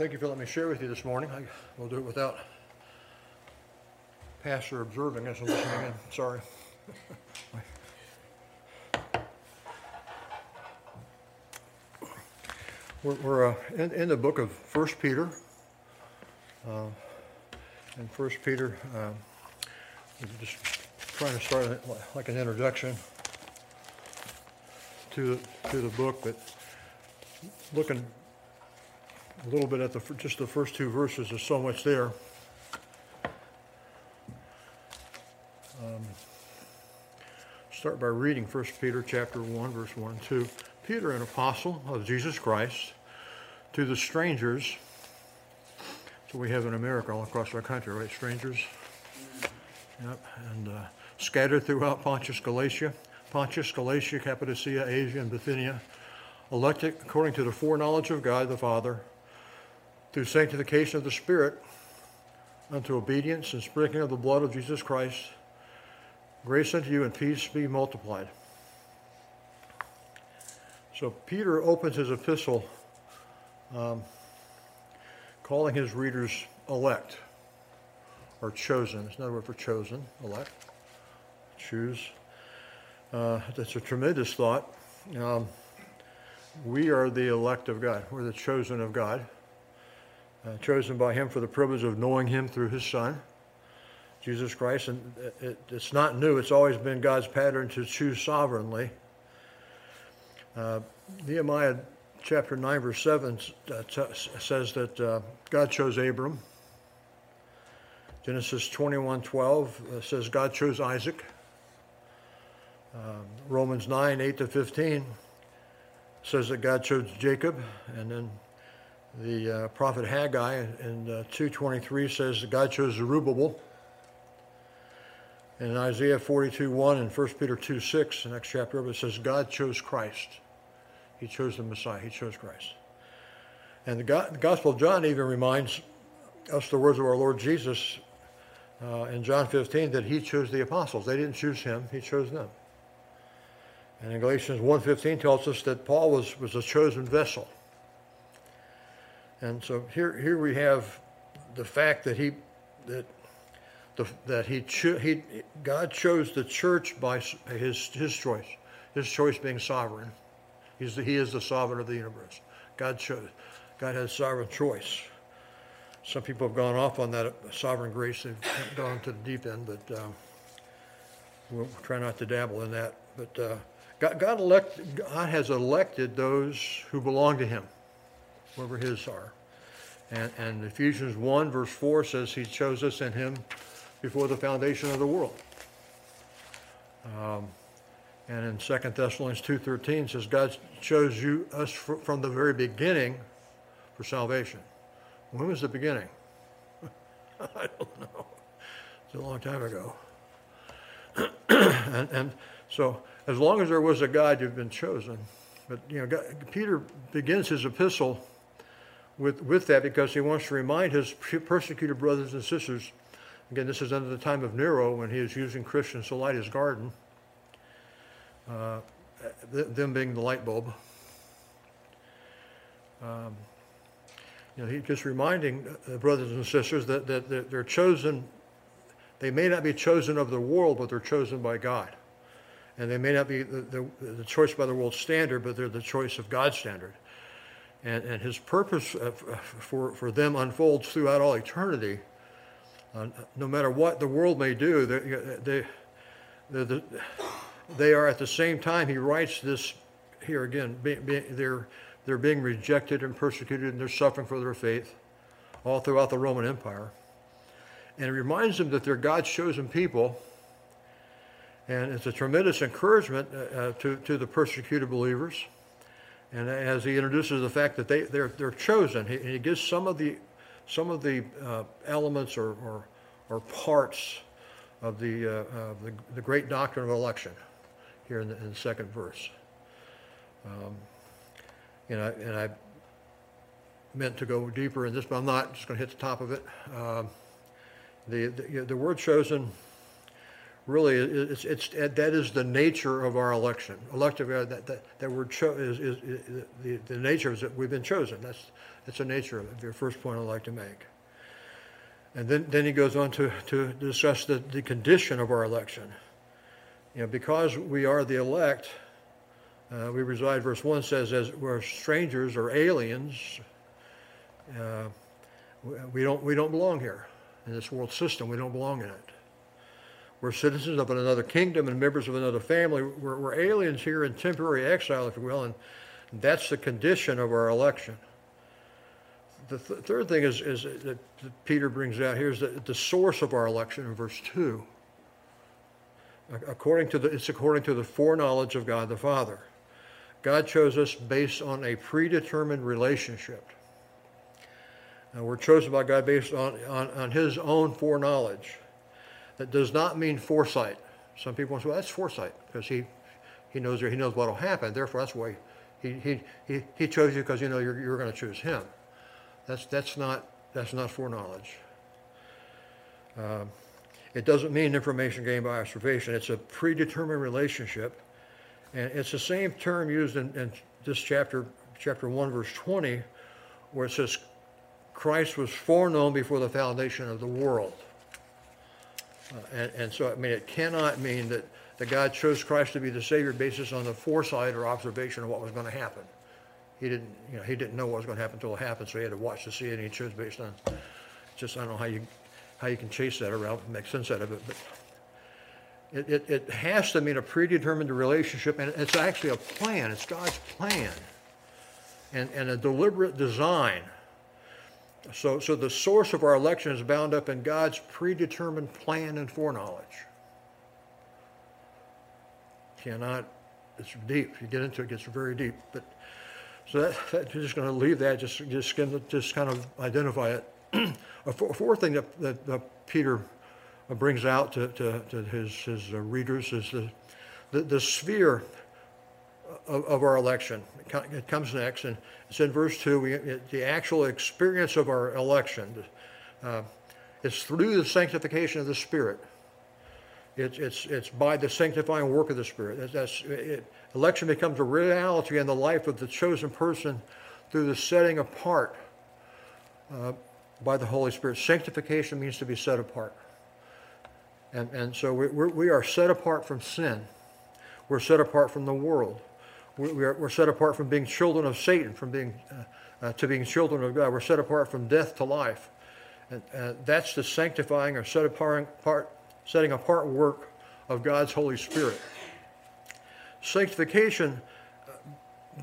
thank you for letting me share with you this morning. I will do it without pastor observing us and listening in. Sorry. We're, we're uh, in, in the book of First Peter. Uh, First Peter, um, just trying to start like an introduction to, to the book, but looking a little bit at the, just the first two verses, there's so much there. Um, Start by reading 1 Peter chapter 1, verse 1 and 2. Peter, an apostle of Jesus Christ, to the strangers, so we have in America all across our country, right, strangers? Yep, and uh, scattered throughout Pontus, Galatia, Pontus, Galatia, Cappadocia, Asia, and Bithynia, elected according to the foreknowledge of God the Father, through sanctification of the Spirit, unto obedience and sprinkling of the blood of Jesus Christ, grace unto you and peace be multiplied. So Peter opens his epistle um, calling his readers elect or chosen. It's another word for chosen, elect, choose. Uh, that's a tremendous thought. Um, we are the elect of God. We're the chosen of God, uh, chosen by Him for the privilege of knowing Him through His Son, Jesus Christ. And it, it, it's not new. It's always been God's pattern to choose sovereignly. Uh, Nehemiah chapter 9, verse 7 uh, says that uh, God chose Abram. Genesis 21, 12 uh, says God chose Isaac. Um, Romans 9, 8 to 15 says that God chose Jacob. And then the uh, prophet Haggai in uh, 2.23 says that God chose Zerubbabel. And in Isaiah 42, 1 and 1 Peter 2, 6, the next chapter of it says God chose Christ. He chose the Messiah. He chose Christ. And the, God, the Gospel of John even reminds us the words of our Lord Jesus uh, in John 15 that he chose the apostles. They didn't choose him. He chose them. And in Galatians 1.15 tells us that Paul was, was a chosen vessel. And so here, here we have the fact that he, that, the, that he, cho- he, God chose the church by his, his choice, his choice being sovereign. He's the, he is the sovereign of the universe. God chose. God has sovereign choice. Some people have gone off on that sovereign grace. They've gone to the deep end, but um, we'll try not to dabble in that. But uh, God, God, elect, God has elected those who belong to Him, whoever His are. And, and Ephesians 1, verse 4 says He chose us in Him before the foundation of the world. Um, and in 2 Thessalonians 2.13 says God chose you us fr- from the very beginning for salvation. When was the beginning? I don't know. It's a long time ago. and, and so as long as there was a God, you've been chosen. But you know, God, Peter begins his epistle with, with that because he wants to remind his persecuted brothers and sisters. Again, this is under the time of Nero when he is using Christians to light his garden uh, th- them being the light bulb. Um, you know, he's just reminding uh, brothers and sisters that, that, that they're chosen, they may not be chosen of the world, but they're chosen by God. And they may not be the, the, the choice by the world's standard, but they're the choice of God's standard. And, and his purpose uh, for, for them unfolds throughout all eternity. Uh, no matter what the world may do, they, they, they, they are at the same time, he writes this here again, be, be, they're, they're being rejected and persecuted and they're suffering for their faith all throughout the Roman Empire. And it reminds them that they're God's chosen people. And it's a tremendous encouragement uh, uh, to, to the persecuted believers. And as he introduces the fact that they, they're, they're chosen, he, he gives some of the, some of the uh, elements or, or, or parts of the, uh, of the, the great doctrine of election here in the, in the second verse. Um, and, I, and I meant to go deeper in this, but I'm not just going to hit the top of it. Um, the, the, the word chosen really, it's, it's, that is the nature of our election. Elective, uh, that, that, that we're cho- is, is, is the, the nature is that we've been chosen. That's, that's the nature of it, the first point I'd like to make. And then, then he goes on to, to discuss the, the condition of our election. You know, because we are the elect, uh, we reside, verse 1 says, as we're strangers or aliens, uh, we, don't, we don't belong here in this world system. We don't belong in it. We're citizens of another kingdom and members of another family. We're, we're aliens here in temporary exile, if you will, and that's the condition of our election. The th- third thing is, is that, Peter brings out here is the, the source of our election in verse 2. According to the, it's according to the foreknowledge of God the Father. God chose us based on a predetermined relationship. Now, we're chosen by God based on, on, on His own foreknowledge. That does not mean foresight. Some people say, well, that's foresight because he, he knows he knows what will happen. Therefore, that's why he, he, he, he chose you because you know you're, you're going to choose him. That's, that's, not, that's not foreknowledge. Um, it doesn't mean information gained by observation. It's a predetermined relationship. And it's the same term used in, in this chapter, chapter 1, verse 20, where it says, Christ was foreknown before the foundation of the world. Uh, and, and so, I mean, it cannot mean that, that God chose Christ to be the Savior based on the foresight or observation of what was going to happen. He didn't, you know, he didn't know what was going to happen until it happened, so he had to watch to see it, and he chose based on, just, I don't know how you, how you can chase that around, make sense out of it, but it, it, it has to mean a predetermined relationship, and it's actually a plan. It's God's plan and, and a deliberate design so, so the source of our election is bound up in God's predetermined plan and foreknowledge. Cannot, it's deep. You get into it, it gets very deep. But so that, that just going to leave that, just just just kind of identify it. a, fourth thing that, that, that Peter brings out to, to, to his, his uh, readers is the, the, the sphere of, of our election. It comes next, and it's in verse 2. We, it, the actual experience of our election uh, is through the sanctification of the Spirit. It's, it's, it's by the sanctifying work of the Spirit. That's, that's it, election becomes a reality in the life of the chosen person through the setting apart uh, by the Holy Spirit. Sanctification means to be set apart. And, and so we, we are set apart from sin. We're set apart from the world we're, we're set apart from being children of Satan, from being uh, uh, to being children of God. We're set apart from death to life. And uh, that's the sanctifying or set apart, part, setting apart work of God's Holy Spirit. Sanctification uh,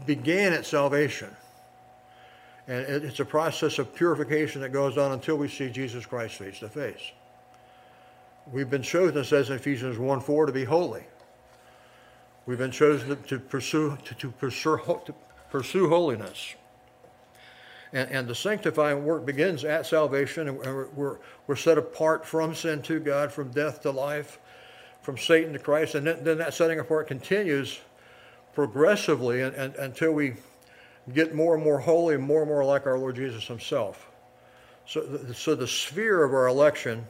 began at salvation. And it's a process of purification that goes on until we see Jesus Christ face to face. We've been chosen, it says Ephesians 1 4, to be holy. We've been chosen to pursue, to, to pursue, to pursue holiness. And, and, the sanctifying work begins at salvation, and we're, we're set apart from sin to God, from death to life, from Satan to Christ, and then, then that setting apart continues progressively and, and, until we get more and more holy and more and more like our Lord Jesus Himself. So, the, so the sphere of our election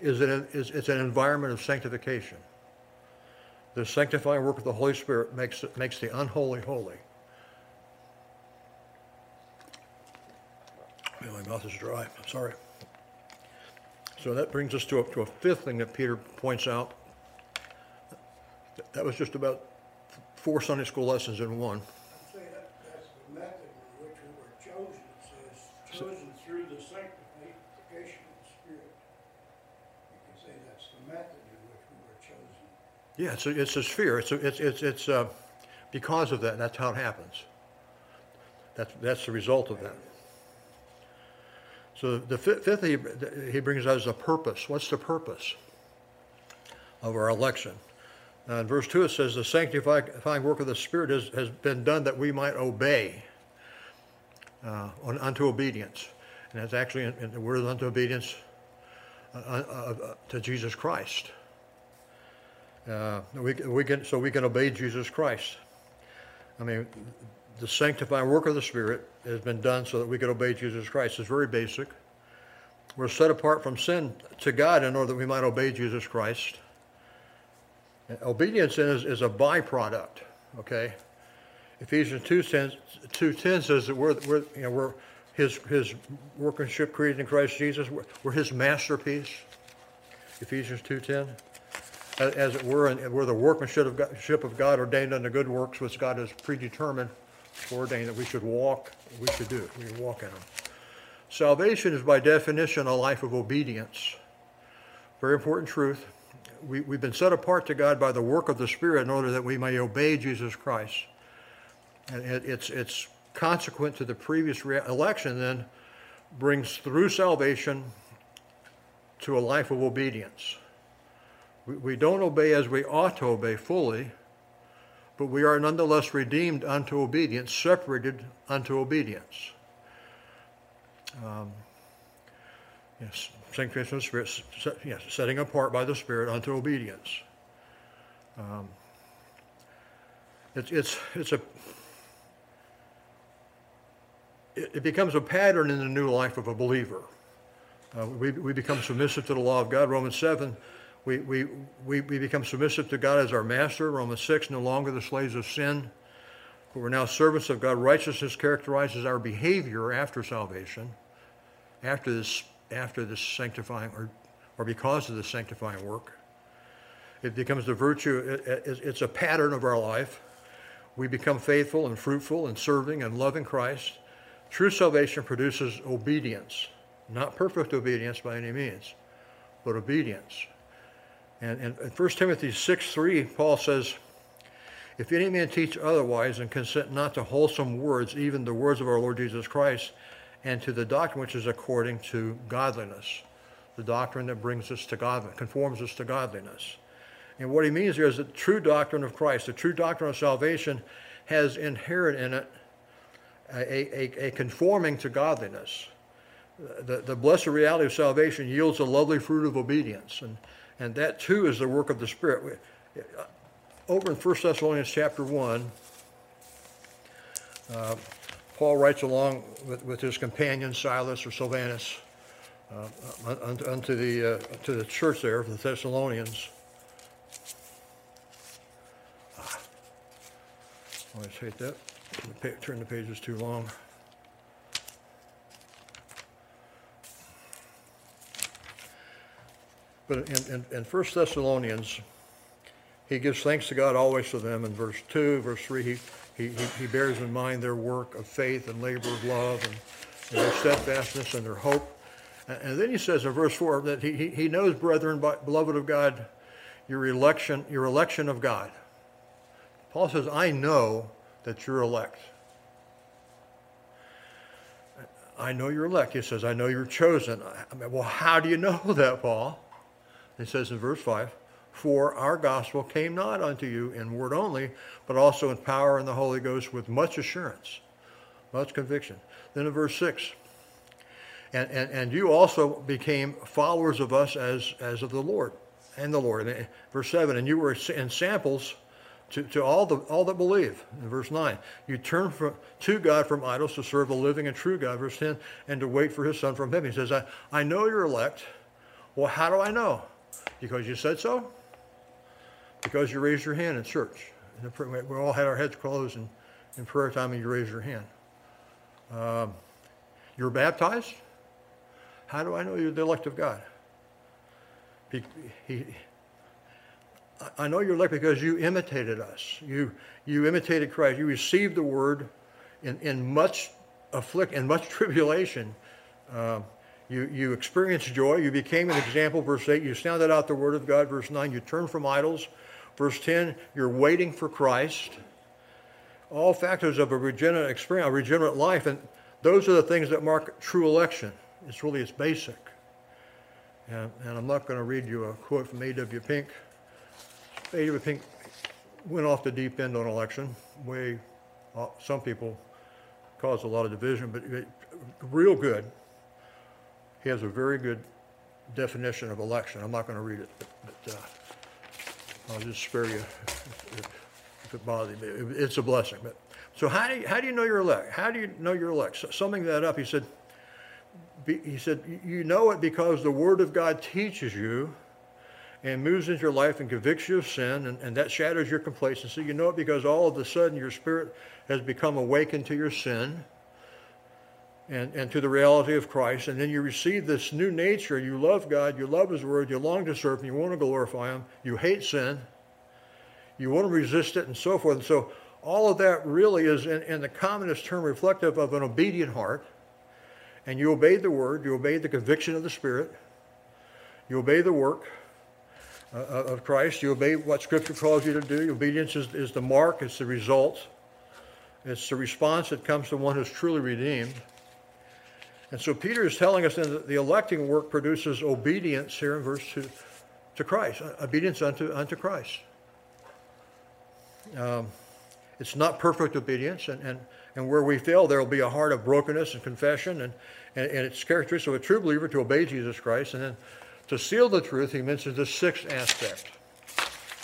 is an, is, it's an environment of sanctification. The sanctifying work of the Holy Spirit makes, makes the unholy holy. My mouth is dry. I'm sorry. So that brings us to a, to a fifth thing that Peter points out. That was just about four Sunday school lessons in one. I'd say that, that's the method in which we were chosen. It says, chosen through the sanctification of the Spirit. You could say that's the method yeah, it's a, it's a sphere. It's a, it's it's it's uh, because of that. That's how it happens. That's that's the result of that. So the fifth he, he brings out is a purpose. What's the purpose of our election? Now in verse 2 it says, The sanctifying work of the Spirit has, has been done that we might obey uh, unto obedience. And that's actually in, in the word unto obedience uh, uh, uh to Jesus Christ. Uh, we, we can, so we can obey Jesus Christ. I mean, the sanctifying work of the Spirit has been done so that we can obey Jesus Christ. It's very basic. We're set apart from sin to God in order that we might obey Jesus Christ. And Obedience is, is a byproduct, okay? Ephesians two 2:10 says that we're, we're, you know, we're his, his workmanship created in Christ Jesus. We're, we're his masterpiece. Ephesians 2.10. As, it were, and we're the workmanship of, God, ship of God ordained unto good works, which God has predetermined, ordained that we should walk, we should do. We walk in them. Salvation is by definition a life of obedience. Very important truth. We, we've been set apart to God by the work of the Spirit in order that we may obey Jesus Christ. And it, it's, it's consequent to the previous re- election, then brings through salvation to a life of obedience. We, don't obey as we ought to obey fully, but we are nonetheless redeemed unto obedience, separated unto obedience. Um, yes, sanctification of the Spirit, set, yes, setting apart by the Spirit unto obedience. Um, it's, it's, it's a it, it becomes a pattern in the new life of a believer. Uh, we, we become submissive to the law of God. Romans 7, we, we, we, we become submissive to God as our master. Romans 6, no longer the slaves of sin, but we're now servants of God. Righteousness characterizes our behavior after salvation, after this, after this sanctifying, or, or because of the sanctifying work. It becomes the virtue, it, it, it's a pattern of our life. We become faithful and fruitful and serving and loving Christ. True salvation produces obedience, not perfect obedience by any means, but obedience. And, in 1 Timothy 6 3, Paul says, If any man teach otherwise and consent not to wholesome words, even the words of our Lord Jesus Christ, and to the doctrine which is according to godliness, the doctrine that brings us to God, conforms us to godliness. And what he means here is that the true doctrine of Christ, the true doctrine of salvation, has inherent in it a, a, a conforming to godliness. The, the blessed reality of salvation yields a lovely fruit of obedience, and, and that too is the work of the Spirit. Over in 1 Thessalonians chapter 1, uh, Paul writes along with, with his companion Silas or Silvanus uh, unto, the, uh, to the church there, of the Thessalonians. Ah, I always hate that. Turn the pages too long. But in, in, in 1 Thessalonians, he gives thanks to God always for them. In verse 2, verse 3, he, he, he bears in mind their work of faith and labor of love and, and their steadfastness and their hope. And, and then he says in verse 4 that he, he, knows, brethren, beloved of God, your election, your election of God. Paul says, I know that you're elect. I know you're elect. He says, I know you're chosen. I mean, well, how do you know that, Paul? He says in verse 5 For our gospel came not unto you in word only, but also in power and the Holy Ghost with much assurance, much conviction. Then in verse 6 and, and, and you also became followers of us as, as of the Lord and the Lord. Verse 7 And you were in samples to, to all, the, all that believe. In verse 9, you turn from, to God from idols to serve the living and true God. Verse 10, and to wait for his son from heaven. He says, I, I know you're elect. Well, how do I know? Because you said so? Because you raised your hand in church. We all had our heads closed in, in prayer time and you raised your hand. Um, you're baptized? How do I know you're the elect of God? He, he, I know you're elect because you imitated us. You, you imitated Christ. You received the word in, in much afflict in much tribulation. Uh, you, you experienced joy. You became an example. Verse 8, you sounded out the word of God. Verse 9, you turned from idols. Verse 10, you're waiting for Christ. All factors of a regenerate experience, a regenerate life. And those are the things that mark true election. It's really, it's basic. And, and I'm not going to read you a quote from A.W. Pink. A.W. Pink went off the deep end on election. Way, uh, some people caused a lot of division, but it, real good. He has a very good definition of election. I'm not going to read it, but, uh, I'll just spare you if, if it bothers me. It's a blessing. But so how do you, how do you know you're elect? How do you know you're elect? So, summing that up, he said. He said, You know it because the Word of God teaches you and moves into your life and convicts you of sin, and, and that shatters your complacency. You know it because all of a sudden your spirit has become awakened to your sin and, and to the reality of Christ. And then you receive this new nature. You love God, you love His Word, you long to serve Him, you want to glorify Him, you hate sin, you want to resist it, and so forth. And so all of that really is, in, in the commonest term, reflective of an obedient heart. And you obeyed the Word, you obeyed the conviction of the Spirit, you obey the work uh, of Christ, you obey what Scripture calls you to do. Obedience is, is the mark, it's the result, it's the response that comes to one who's truly redeemed. And so Peter is telling us that the electing work produces obedience here in verse 2 to Christ, uh, obedience unto, unto Christ. Um, it's not perfect obedience, and, and, and where we fail, there will be a heart of brokenness and confession, and, and, and it's characteristic of a true believer to obey Jesus Christ. And then to seal the truth, he mentions the sixth aspect.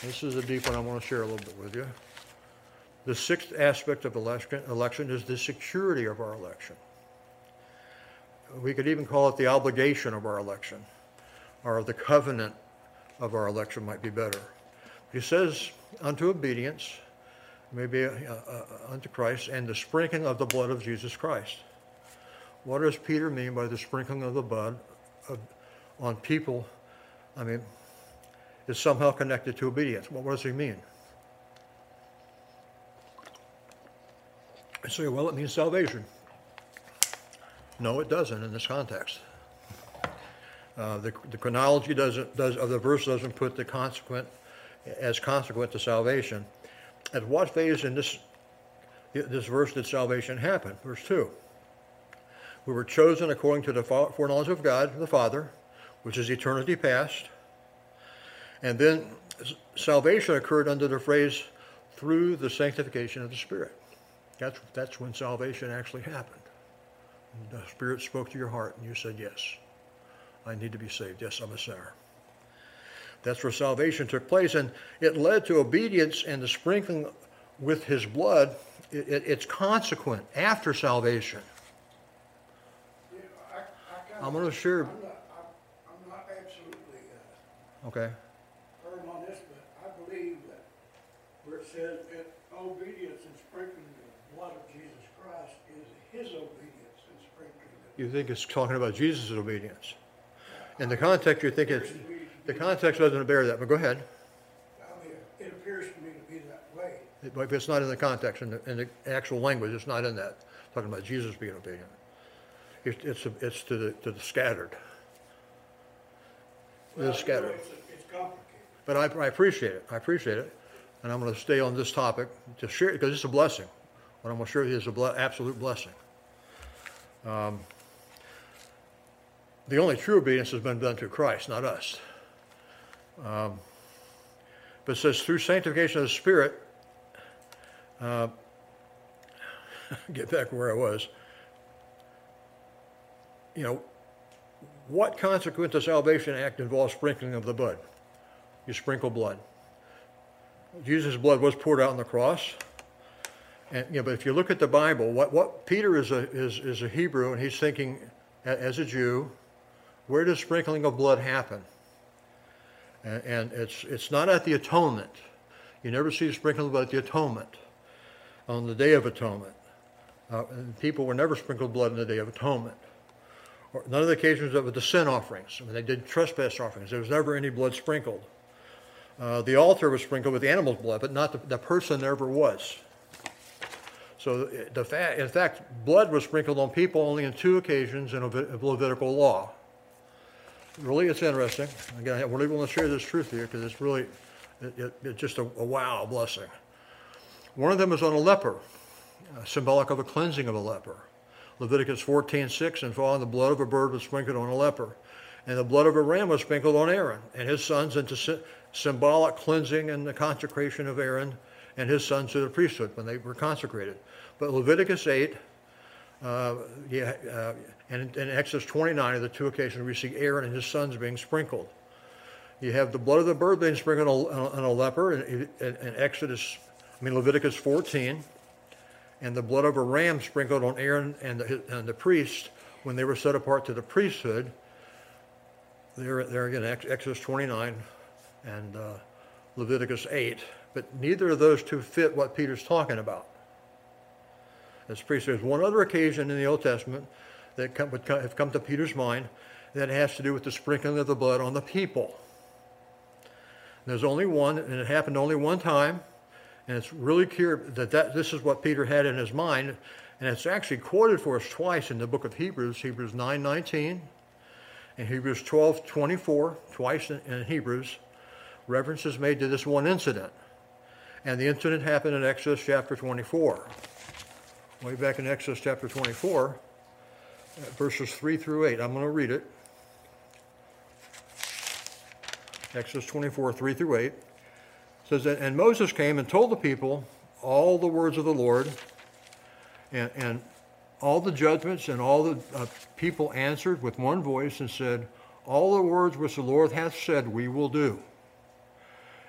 This is a deep one I want to share a little bit with you. The sixth aspect of election, election is the security of our election. We could even call it the obligation of our election, or the covenant of our election might be better. He says, unto obedience, maybe uh, uh, unto Christ, and the sprinkling of the blood of Jesus Christ. What does Peter mean by the sprinkling of the blood of, on people? I mean, is somehow connected to obedience. Well, what does he mean? I say, well, it means salvation. No, it doesn't in this context. Uh, the, the chronology doesn't does of the verse doesn't put the consequent as consequent to salvation. At what phase in this this verse did salvation happen? Verse two. We were chosen according to the foreknowledge of God the Father, which is eternity past. And then salvation occurred under the phrase through the sanctification of the Spirit. That's, that's when salvation actually happened. The Spirit spoke to your heart and you said, Yes, I need to be saved. Yes, I'm a sinner. That's where salvation took place. And it led to obedience and the sprinkling with his blood. It, it, it's consequent after salvation. You know, I, I I'm gonna share- I'm not, I'm, I'm not absolutely, uh, Okay? firm on this, but I believe that where it says, "In obedience and sprinkling the blood of Jesus Christ is his obedience and sprinkling of You think it's talking about Jesus' obedience. In the context, you think it's, the context doesn't bear that, but go ahead. I mean, it appears to me to be that way. But if it's not in the context, in the, in the actual language, it's not in that. Talking about Jesus being obedient. It's, it's, it's to the, to the scattered. The Well, know, scattered. It's, it's complicated. But I, I appreciate it. I appreciate it. And I'm going to stay on this topic to share, because it's a blessing. What I'm going to share with you is a ble- absolute blessing. Um, the only true obedience has been done through Christ, not us. Um, but it says through sanctification of the Spirit, uh, get back where I was. You know, what consequent to salvation act involves sprinkling of the blood? You sprinkle blood. Jesus' blood was poured out on the cross. And, you know, but if you look at the Bible, what, what Peter is a, is, is a Hebrew, and he's thinking as a Jew, where does sprinkling of blood happen? And, and it's, it's not at the atonement. You never see sprinkling of blood at the atonement, on the Day of Atonement. Uh, people were never sprinkled blood on the Day of Atonement. Or none of the occasions of the sin offerings. When they did trespass offerings, there was never any blood sprinkled. Uh, the altar was sprinkled with animal's blood, but not the, the person never was. So the fa- in fact, blood was sprinkled on people only in two occasions in Levitical law. Really, it's interesting. Again, I really want to share this truth here because it's really, it, it, it's just a, a wow blessing. One of them is on a leper, uh, symbolic of a cleansing of a leper. Leviticus 14:6, and following the blood of a bird was sprinkled on a leper, and the blood of a ram was sprinkled on Aaron and his sons into sy- symbolic cleansing and the consecration of Aaron and his sons to the priesthood when they were consecrated. But Leviticus 8, uh, yeah, uh, and in Exodus 29 are the two occasions we see Aaron and his sons being sprinkled. You have the blood of the bird being sprinkled on a, on a leper in, in, in Exodus, I mean Leviticus 14, and the blood of a ram sprinkled on Aaron and the, and the priest when they were set apart to the priesthood. There, there again, Ex- Exodus 29, and uh, Leviticus 8, but neither of those two fit what Peter's talking about. As there's one other occasion in the Old Testament that come, would come, have come to Peter's mind that has to do with the sprinkling of the blood on the people. There's only one, and it happened only one time, and it's really clear that, that this is what Peter had in his mind, and it's actually quoted for us twice in the book of Hebrews, Hebrews 9:19 and Hebrews 12:24, twice in, in Hebrews, reference is made to this one incident. And the incident happened in Exodus chapter 24. Way back in Exodus chapter 24, uh, verses 3 through 8. I'm going to read it. Exodus 24, 3 through 8. It says that, and Moses came and told the people all the words of the Lord, and, and all the judgments, and all the uh, people answered with one voice and said, All the words which the Lord hath said we will do.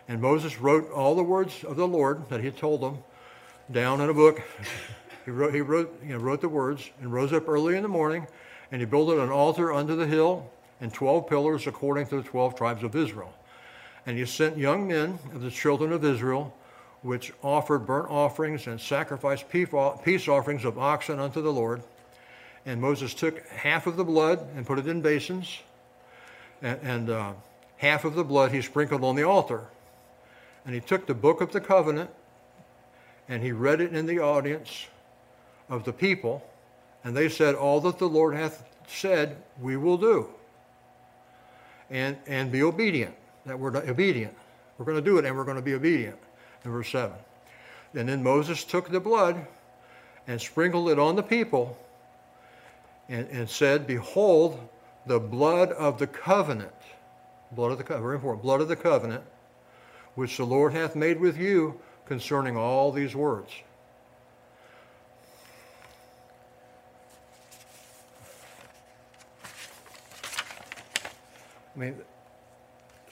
And Moses wrote all the words of the Lord that he had told them down in a book. He wrote, he wrote, you know, wrote the words and rose up early in the morning, and he built an altar under the hill and twelve pillars according to the twelve tribes of Israel. And he sent young men of the children of Israel, which offered burnt offerings and sacrificed peace offerings of oxen unto the Lord. And Moses took half of the blood and put it in basins, and, and uh, half of the blood he sprinkled on the altar. And he took the book of the covenant and he read it in the audience of the people, and they said, All that the Lord hath said, we will do. And, and be obedient. That word obedient. We're going to do it and we're going to be obedient. In verse 7. And then Moses took the blood and sprinkled it on the people and, and said, Behold, the blood of the covenant. Blood of the covenant, very important, blood of the covenant which the Lord hath made with you concerning all these words. I mean,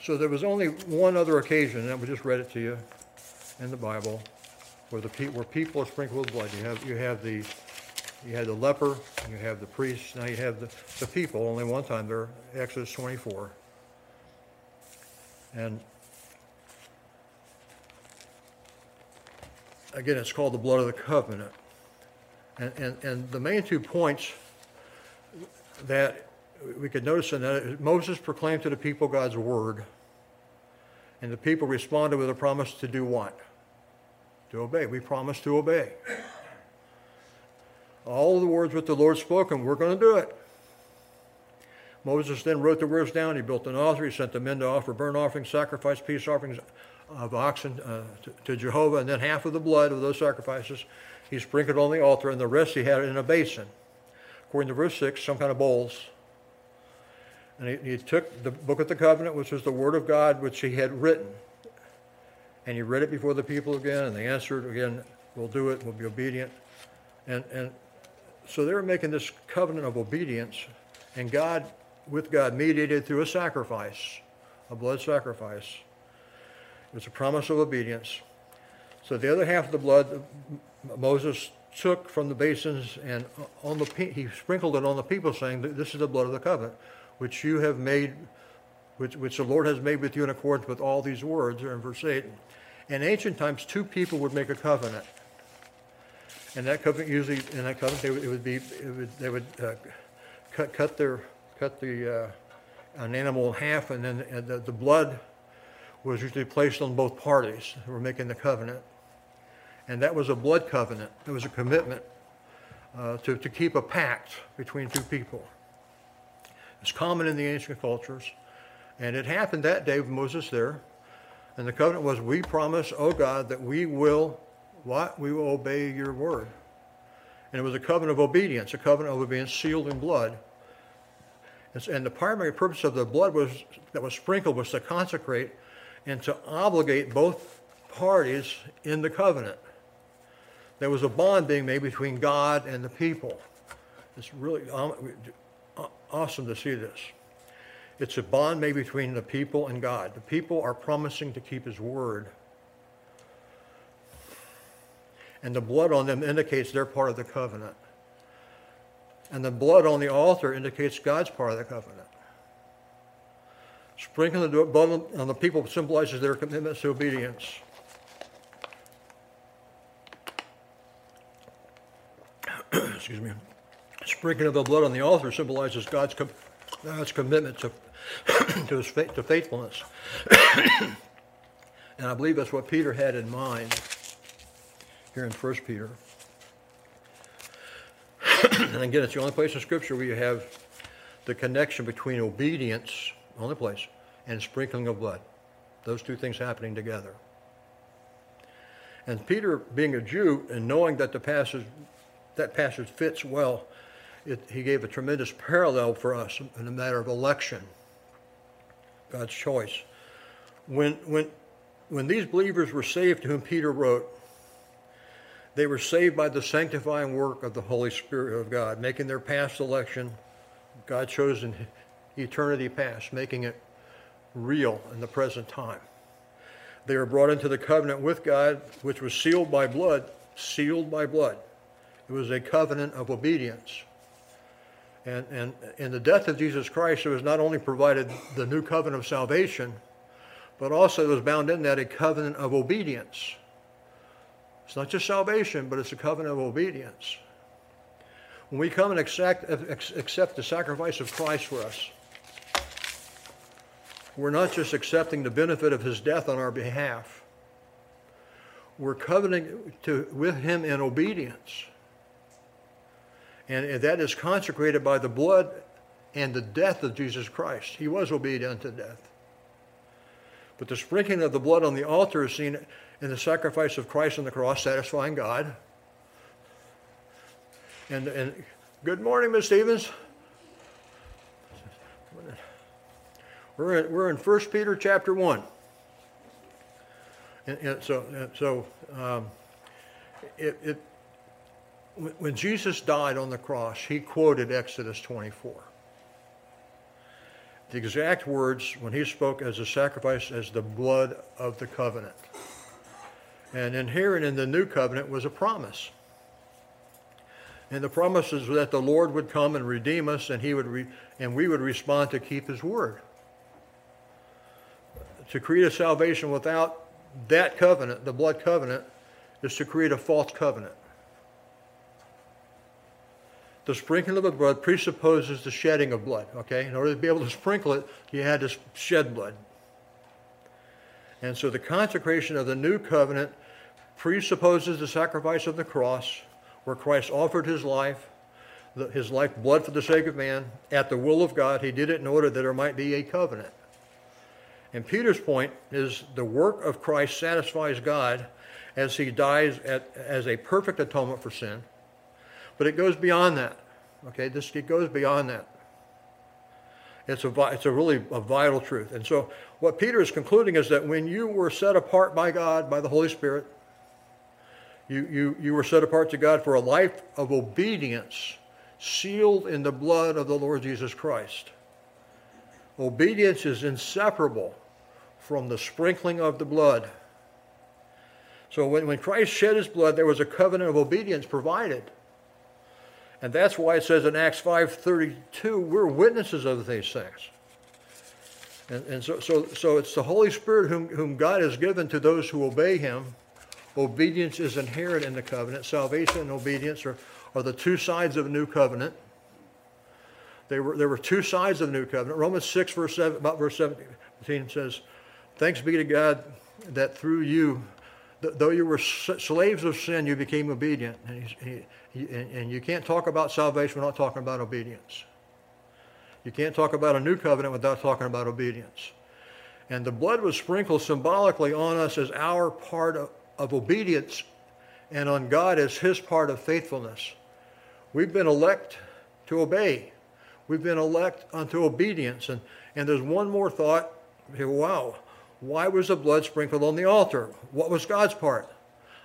so there was only one other occasion, and we just read it to you in the Bible, where the where people are sprinkled with blood. You have you have the you had the leper, you have the priest. Now you have the, the people. Only one time there, Exodus 24. And again, it's called the blood of the covenant. And, and, and the main two points that we could notice in that Moses proclaimed to the people God's word, and the people responded with a promise to do what? To obey. We promise to obey. All the words with the Lord spoken, we're going to do it. Moses then wrote the words down. He built an altar. He sent the men to offer burnt offerings, sacrifice, peace offerings, of oxen uh, to, to, Jehovah, and then half of the blood of those sacrifices he sprinkled on the altar, and the rest he had in a basin. According to verse 6, some kind of bowls. And he, he took the book of the covenant, which was the word of God, which he had written, and he read it before the people again, and they answered again, We'll do it, we'll be obedient. And, and so they were making this covenant of obedience, and God, with God, mediated through a sacrifice, a blood sacrifice. It was a promise of obedience. So the other half of the blood Moses took from the basins and on the he sprinkled it on the people, saying, "This is the blood of the covenant, which you have made, which, which the Lord has made with you in accordance with all these words." Or in verse eight. In ancient times, two people would make a covenant, and that covenant usually in that covenant they would, it would be it would, they would uh, cut cut their cut the uh, an animal in half, and then and the, the blood was usually placed on both parties who were making the covenant. And that was a blood covenant. It was a commitment uh, to, to keep a pact between two people. It's common in the ancient cultures. And it happened that day with Moses there. And the covenant was, we promise, O God, that we will, what? We will obey your word. And it was a covenant of obedience, a covenant of being sealed in blood. And the primary purpose of the blood was that was sprinkled was to consecrate and to obligate both parties in the covenant. There was a bond being made between God and the people. It's really um, awesome to see this. It's a bond made between the people and God. The people are promising to keep His word. And the blood on them indicates they're part of the covenant. And the blood on the altar indicates God's part of the covenant. Sprinkling the blood on the people symbolizes their commitment to obedience. Excuse me. Sprinkling of the blood on the altar symbolizes God's, com- God's commitment to, to, his to faithfulness. and I believe that's what Peter had in mind here in 1 Peter. and again, it's the only place in Scripture where you have the connection between obedience, only place, and sprinkling of blood. Those two things happening together. And Peter, being a Jew and knowing that the passage, that passage fits well, it, he gave a tremendous parallel for us in the matter of election, God's choice. When, when, when these believers were saved to whom Peter wrote, they were saved by the sanctifying work of the Holy Spirit of God, making their past election God chose in eternity past, making it real in the present time. They were brought into the covenant with God, which was sealed by blood, sealed by blood. It was a covenant of obedience. And, and in the death of Jesus Christ, it was not only provided the new covenant of salvation, but also it was bound in that a covenant of obedience. It's not just salvation, but it's a covenant of obedience. When we come and accept, accept the sacrifice of Christ for us, we're not just accepting the benefit of his death on our behalf. We're covenanting to, with him in obedience. And that is consecrated by the blood and the death of Jesus Christ. He was obedient to death. But the sprinkling of the blood on the altar is seen in the sacrifice of Christ on the cross, satisfying God. And, and good morning, Ms. Stevens. We're in, we're in 1 Peter chapter 1. And, and so, and so um, it, it, when Jesus died on the cross, he quoted Exodus 24. The exact words when he spoke as a sacrifice as the blood of the covenant. And inherent in the new covenant was a promise. And the promise is that the Lord would come and redeem us and he would re- and we would respond to keep his word. To create a salvation without that covenant, the blood covenant, is to create a false covenant. The sprinkling of the blood presupposes the shedding of blood, okay? In order to be able to sprinkle it, you had to shed blood. And so the consecration of the new covenant presupposes the sacrifice of the cross where Christ offered his life, his life blood for the sake of man, at the will of God. He did it in order that there might be a covenant. And Peter's point is the work of Christ satisfies God as he dies at, as a perfect atonement for sin. But it goes beyond that. Okay, this it goes beyond that. It's a, it's a really a vital truth. And so what Peter is concluding is that when you were set apart by God, by the Holy Spirit, you, you, you were set apart to God for a life of obedience, sealed in the blood of the Lord Jesus Christ. Obedience is inseparable from the sprinkling of the blood. So when, when Christ shed his blood, there was a covenant of obedience provided. And that's why it says in Acts 5.32, we're witnesses of these things. And, and so, so, so it's the Holy Spirit whom, whom God has given to those who obey him Obedience is inherent in the covenant. Salvation and obedience are, are the two sides of a new covenant. They were, there were two sides of the new covenant. Romans 6, verse 7, about verse 17 says, Thanks be to God that through you, though you were slaves of sin, you became obedient. And, he, he, and you can't talk about salvation without talking about obedience. You can't talk about a new covenant without talking about obedience. And the blood was sprinkled symbolically on us as our part of, of obedience and on God as his part of faithfulness. We've been elect to obey. We've been elect unto obedience. And, and there's one more thought. Wow, why was the blood sprinkled on the altar? What was God's part?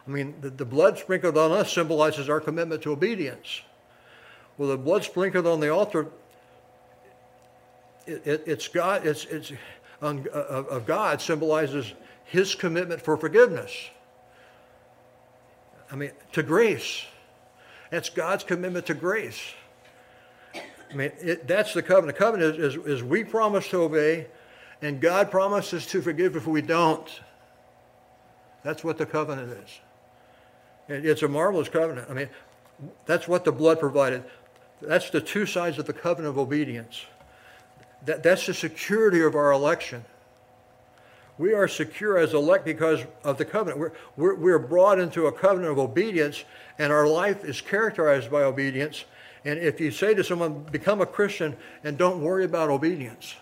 I mean, the, the blood sprinkled on us symbolizes our commitment to obedience. Well, the blood sprinkled on the altar, it, it, it's God, it's, it's on, uh, of God symbolizes his commitment for forgiveness. I mean, to grace. That's God's commitment to grace. I mean, it, that's the covenant. The covenant is, is, is we promise to obey, And God promises to forgive if we don't. That's what the covenant is. It's a marvelous covenant. I mean, that's what the blood provided. That's the two sides of the covenant of obedience. That, that's the security of our election. We are secure as elect because of the covenant. We're, we're, we're brought into a covenant of obedience, and our life is characterized by obedience. And if you say to someone, become a Christian and don't worry about obedience,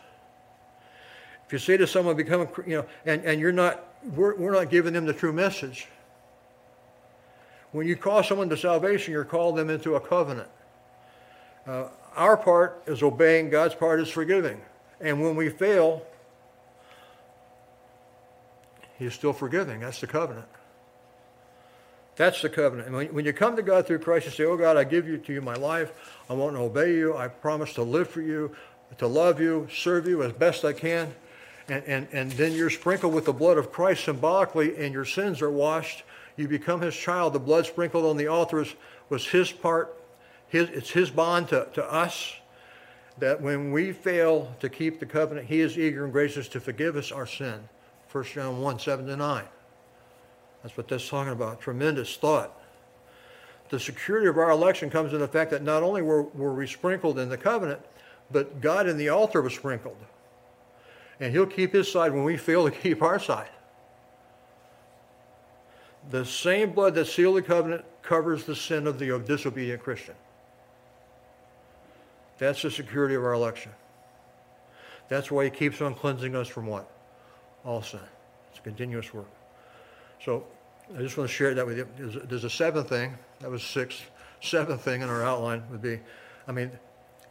if you say to someone, become a, you know, and, and you're not, we're, we're not giving them the true message. When you call someone to salvation, you're calling them into a covenant. Uh, our part is obeying, God's part is forgiving. And when we fail, He's still forgiving. That's the covenant. That's the covenant. And when, when you come to God through Christ, you say, Oh God, I give you to you my life. I want to obey you. I promise to live for you, to love you, serve you as best I can. And, and, and then you're sprinkled with the blood of Christ symbolically, and your sins are washed. You become his child. The blood sprinkled on the altar was, was his part. His, it's his bond to, to us that when we fail to keep the covenant, he is eager and gracious to forgive us our sin. 1 John 1 7 to 9. That's what that's talking about. Tremendous thought. The security of our election comes in the fact that not only were, were we sprinkled in the covenant, but God in the altar was sprinkled. And He'll keep His side when we fail to keep our side. The same blood that sealed the covenant covers the sin of the disobedient Christian. That's the security of our election. That's why He keeps on cleansing us from what? all sin. It's a continuous work. So I just want to share that with you. There's, a seventh thing. That was sixth. Seventh thing in our outline would be, I mean,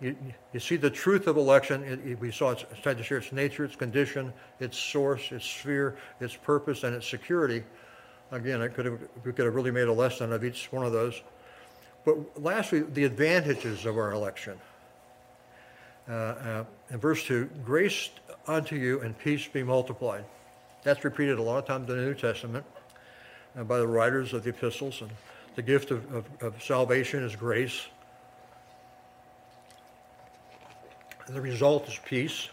you, you see the truth of election. It, it, we saw it's tried to share its nature, its condition, its source, its sphere, its purpose, and its security. Again, could have, we could have really made a lesson of each one of those. But lastly, the advantages of our election. Uh, uh, in verse 2, grace unto you and peace be multiplied. That's repeated a lot of times in the New Testament uh, by the writers of the epistles. And the gift of, of, of salvation is grace. And the result is peace.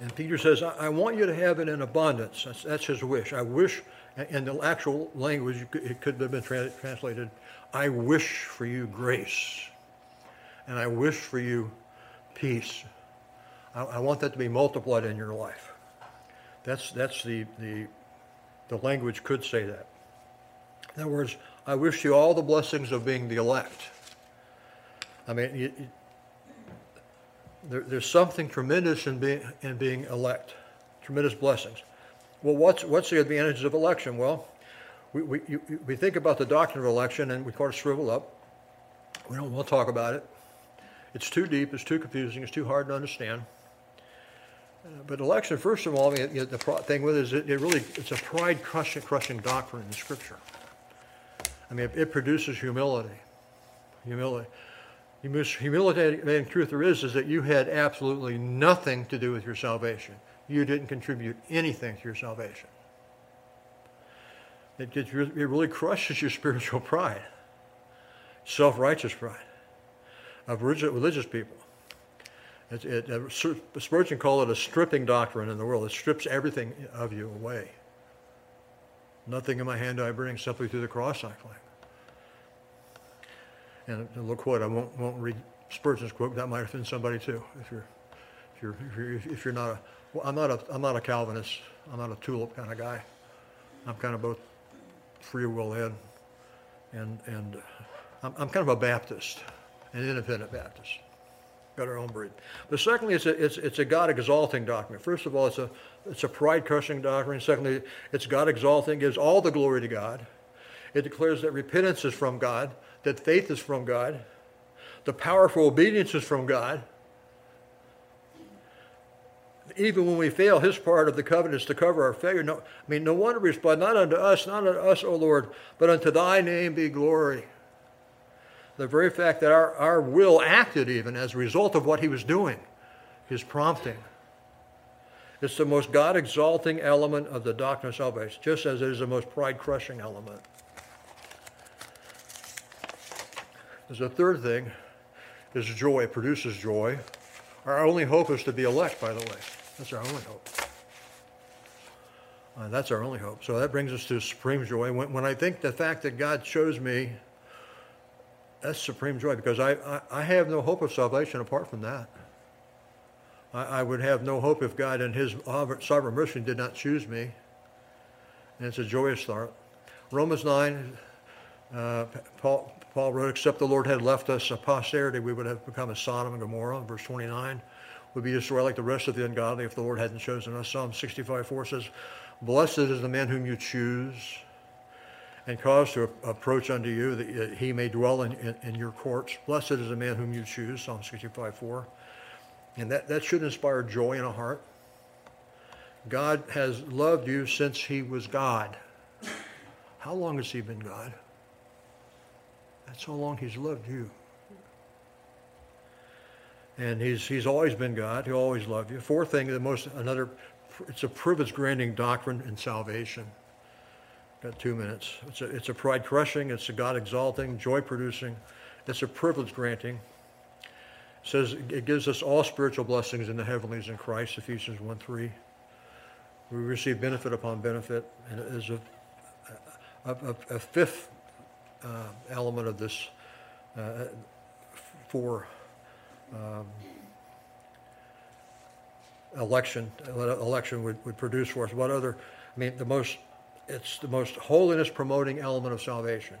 And Peter says, I, want you to have it in abundance. That's, that's his wish. I wish, in the actual language, it could have been tra- translated, I wish for you grace. And I wish for you peace. I, I want that to be multiplied in your life. That's, that's the, the, the language could say that. In other words, I wish you all the blessings of being the elect. I mean, you, you, there, there's something tremendous in being, in being elect, tremendous blessings. Well, what's, what's the advantages of election? Well, we, we, you, we think about the doctrine of election and we kind of shrivel up. We don't want to talk about it. It's too deep, it's too confusing, it's too hard to understand. Uh, but election, first of all, I mean, the thing with it is it, it really it's a pride crushing, crushing doctrine in Scripture. I mean, it, it produces humility. Humility. The most humiliating truth there is is that you had absolutely nothing to do with your salvation. You didn't contribute anything to your salvation. It, it, it really crushes your spiritual pride, self-righteous pride of religious people. It, it, uh, Spurgeon called it a stripping doctrine in the world. It strips everything of you away. Nothing in my hand do I bring, simply through the cross I cling. And, and look what I won't, won't read Spurgeon's quote. That might offend somebody too. If you're, if you're, if you're, if you're not a, well, I'm not a, I'm not a Calvinist. I'm not a tulip kind of guy. I'm kind of both free will head and, and uh, I'm, I'm kind of a Baptist an independent Baptist. Got our own breed. But secondly, it's a, it's, it's a God exalting doctrine. First of all, it's a, it's a pride crushing doctrine. Secondly, it's God exalting, gives all the glory to God. It declares that repentance is from God, that faith is from God, the power for obedience is from God. Even when we fail, his part of the covenant is to cover our failure. No, I mean, no wonder we respond, not unto us, not unto us, O Lord, but unto thy name be glory the very fact that our, our will acted even as a result of what he was doing, his prompting. It's the most God exalting element of the doctrine of salvation, just as it is the most pride crushing element. There's a third thing is joy. Produces joy. Our only hope is to be elect, by the way. That's our only hope. Uh, that's our only hope. So that brings us to supreme joy. When, when I think the fact that God chose me, that's supreme joy because I, I, I have no hope of salvation apart from that. I, I would have no hope if God in His sovereign mercy did not choose me. And it's a joyous thought. Romans 9, uh, Paul, Paul wrote, except the Lord had left us a posterity, we would have become as Sodom and Gomorrah. Verse 29 would be destroyed like the rest of the ungodly if the Lord hadn't chosen us. Psalm 65, 4 says, Blessed is the man whom you choose and cause to approach unto you that he may dwell in, in, in your courts. Blessed is the man whom you choose, Psalm 65, 4. And that, that should inspire joy in a heart. God has loved you since he was God. How long has he been God? That's how long he's loved you. And he's, he's always been God. He'll always love you. Fourth thing, the most, another, it's a privilege granting doctrine in salvation. Got two minutes. It's a, it's a pride crushing, it's a God exalting, joy producing, it's a privilege granting. It says it gives us all spiritual blessings in the heavenlies in Christ, Ephesians 1 3. We receive benefit upon benefit, and it is a, a, a, a fifth uh, element of this uh, for um, election, election would, would produce for us. What other, I mean, the most, it's the most holiness promoting element of salvation.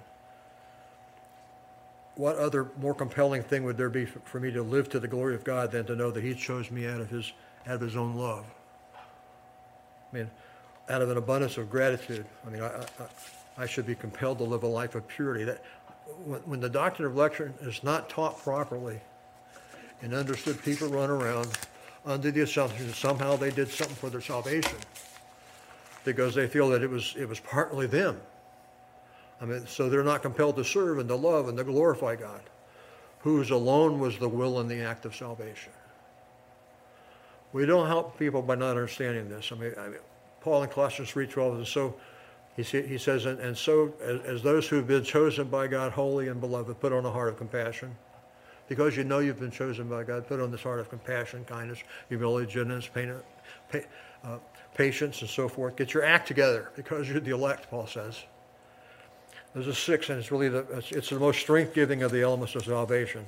What other more compelling thing would there be for, me to live to the glory of God than to know that He chose me out of His, out of His own love? I mean, out of an abundance of gratitude. I mean, I, I, I should be compelled to live a life of purity. That when, when the doctrine of election is not taught properly, and understood people run around under the assumption that somehow they did something for their salvation because they feel that it was it was partly them. I mean, so they're not compelled to serve and to love and to glorify God, whose alone was the will and the act of salvation. We don't help people by not understanding this. I mean, I mean Paul in Colossians 3.12 and so he, he says, and, and so as, as those who have been chosen by God, holy and beloved, put on a heart of compassion because you know you've been chosen by God, put on this heart of compassion, kindness, humility, gentleness, uh, patience, and so forth. Get your act together because you're the elect, Paul says. There's a six, and it's really the, it's, it's the most strength giving of the elements of salvation.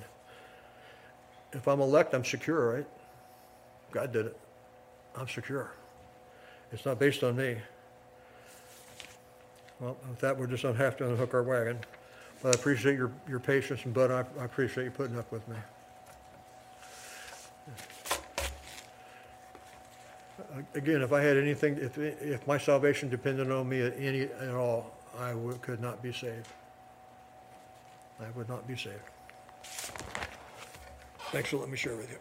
If I'm elect, I'm secure, right? God did it. I'm secure. It's not based on me. Well, with that, we're just to have to unhook our wagon. But I appreciate your, your patience, and Bud, I, I appreciate you putting up with me. Again, if I had anything, if, if my salvation depended on me at any, at all, I would, could not be saved. I would not be saved. Thanks for letting me share with you.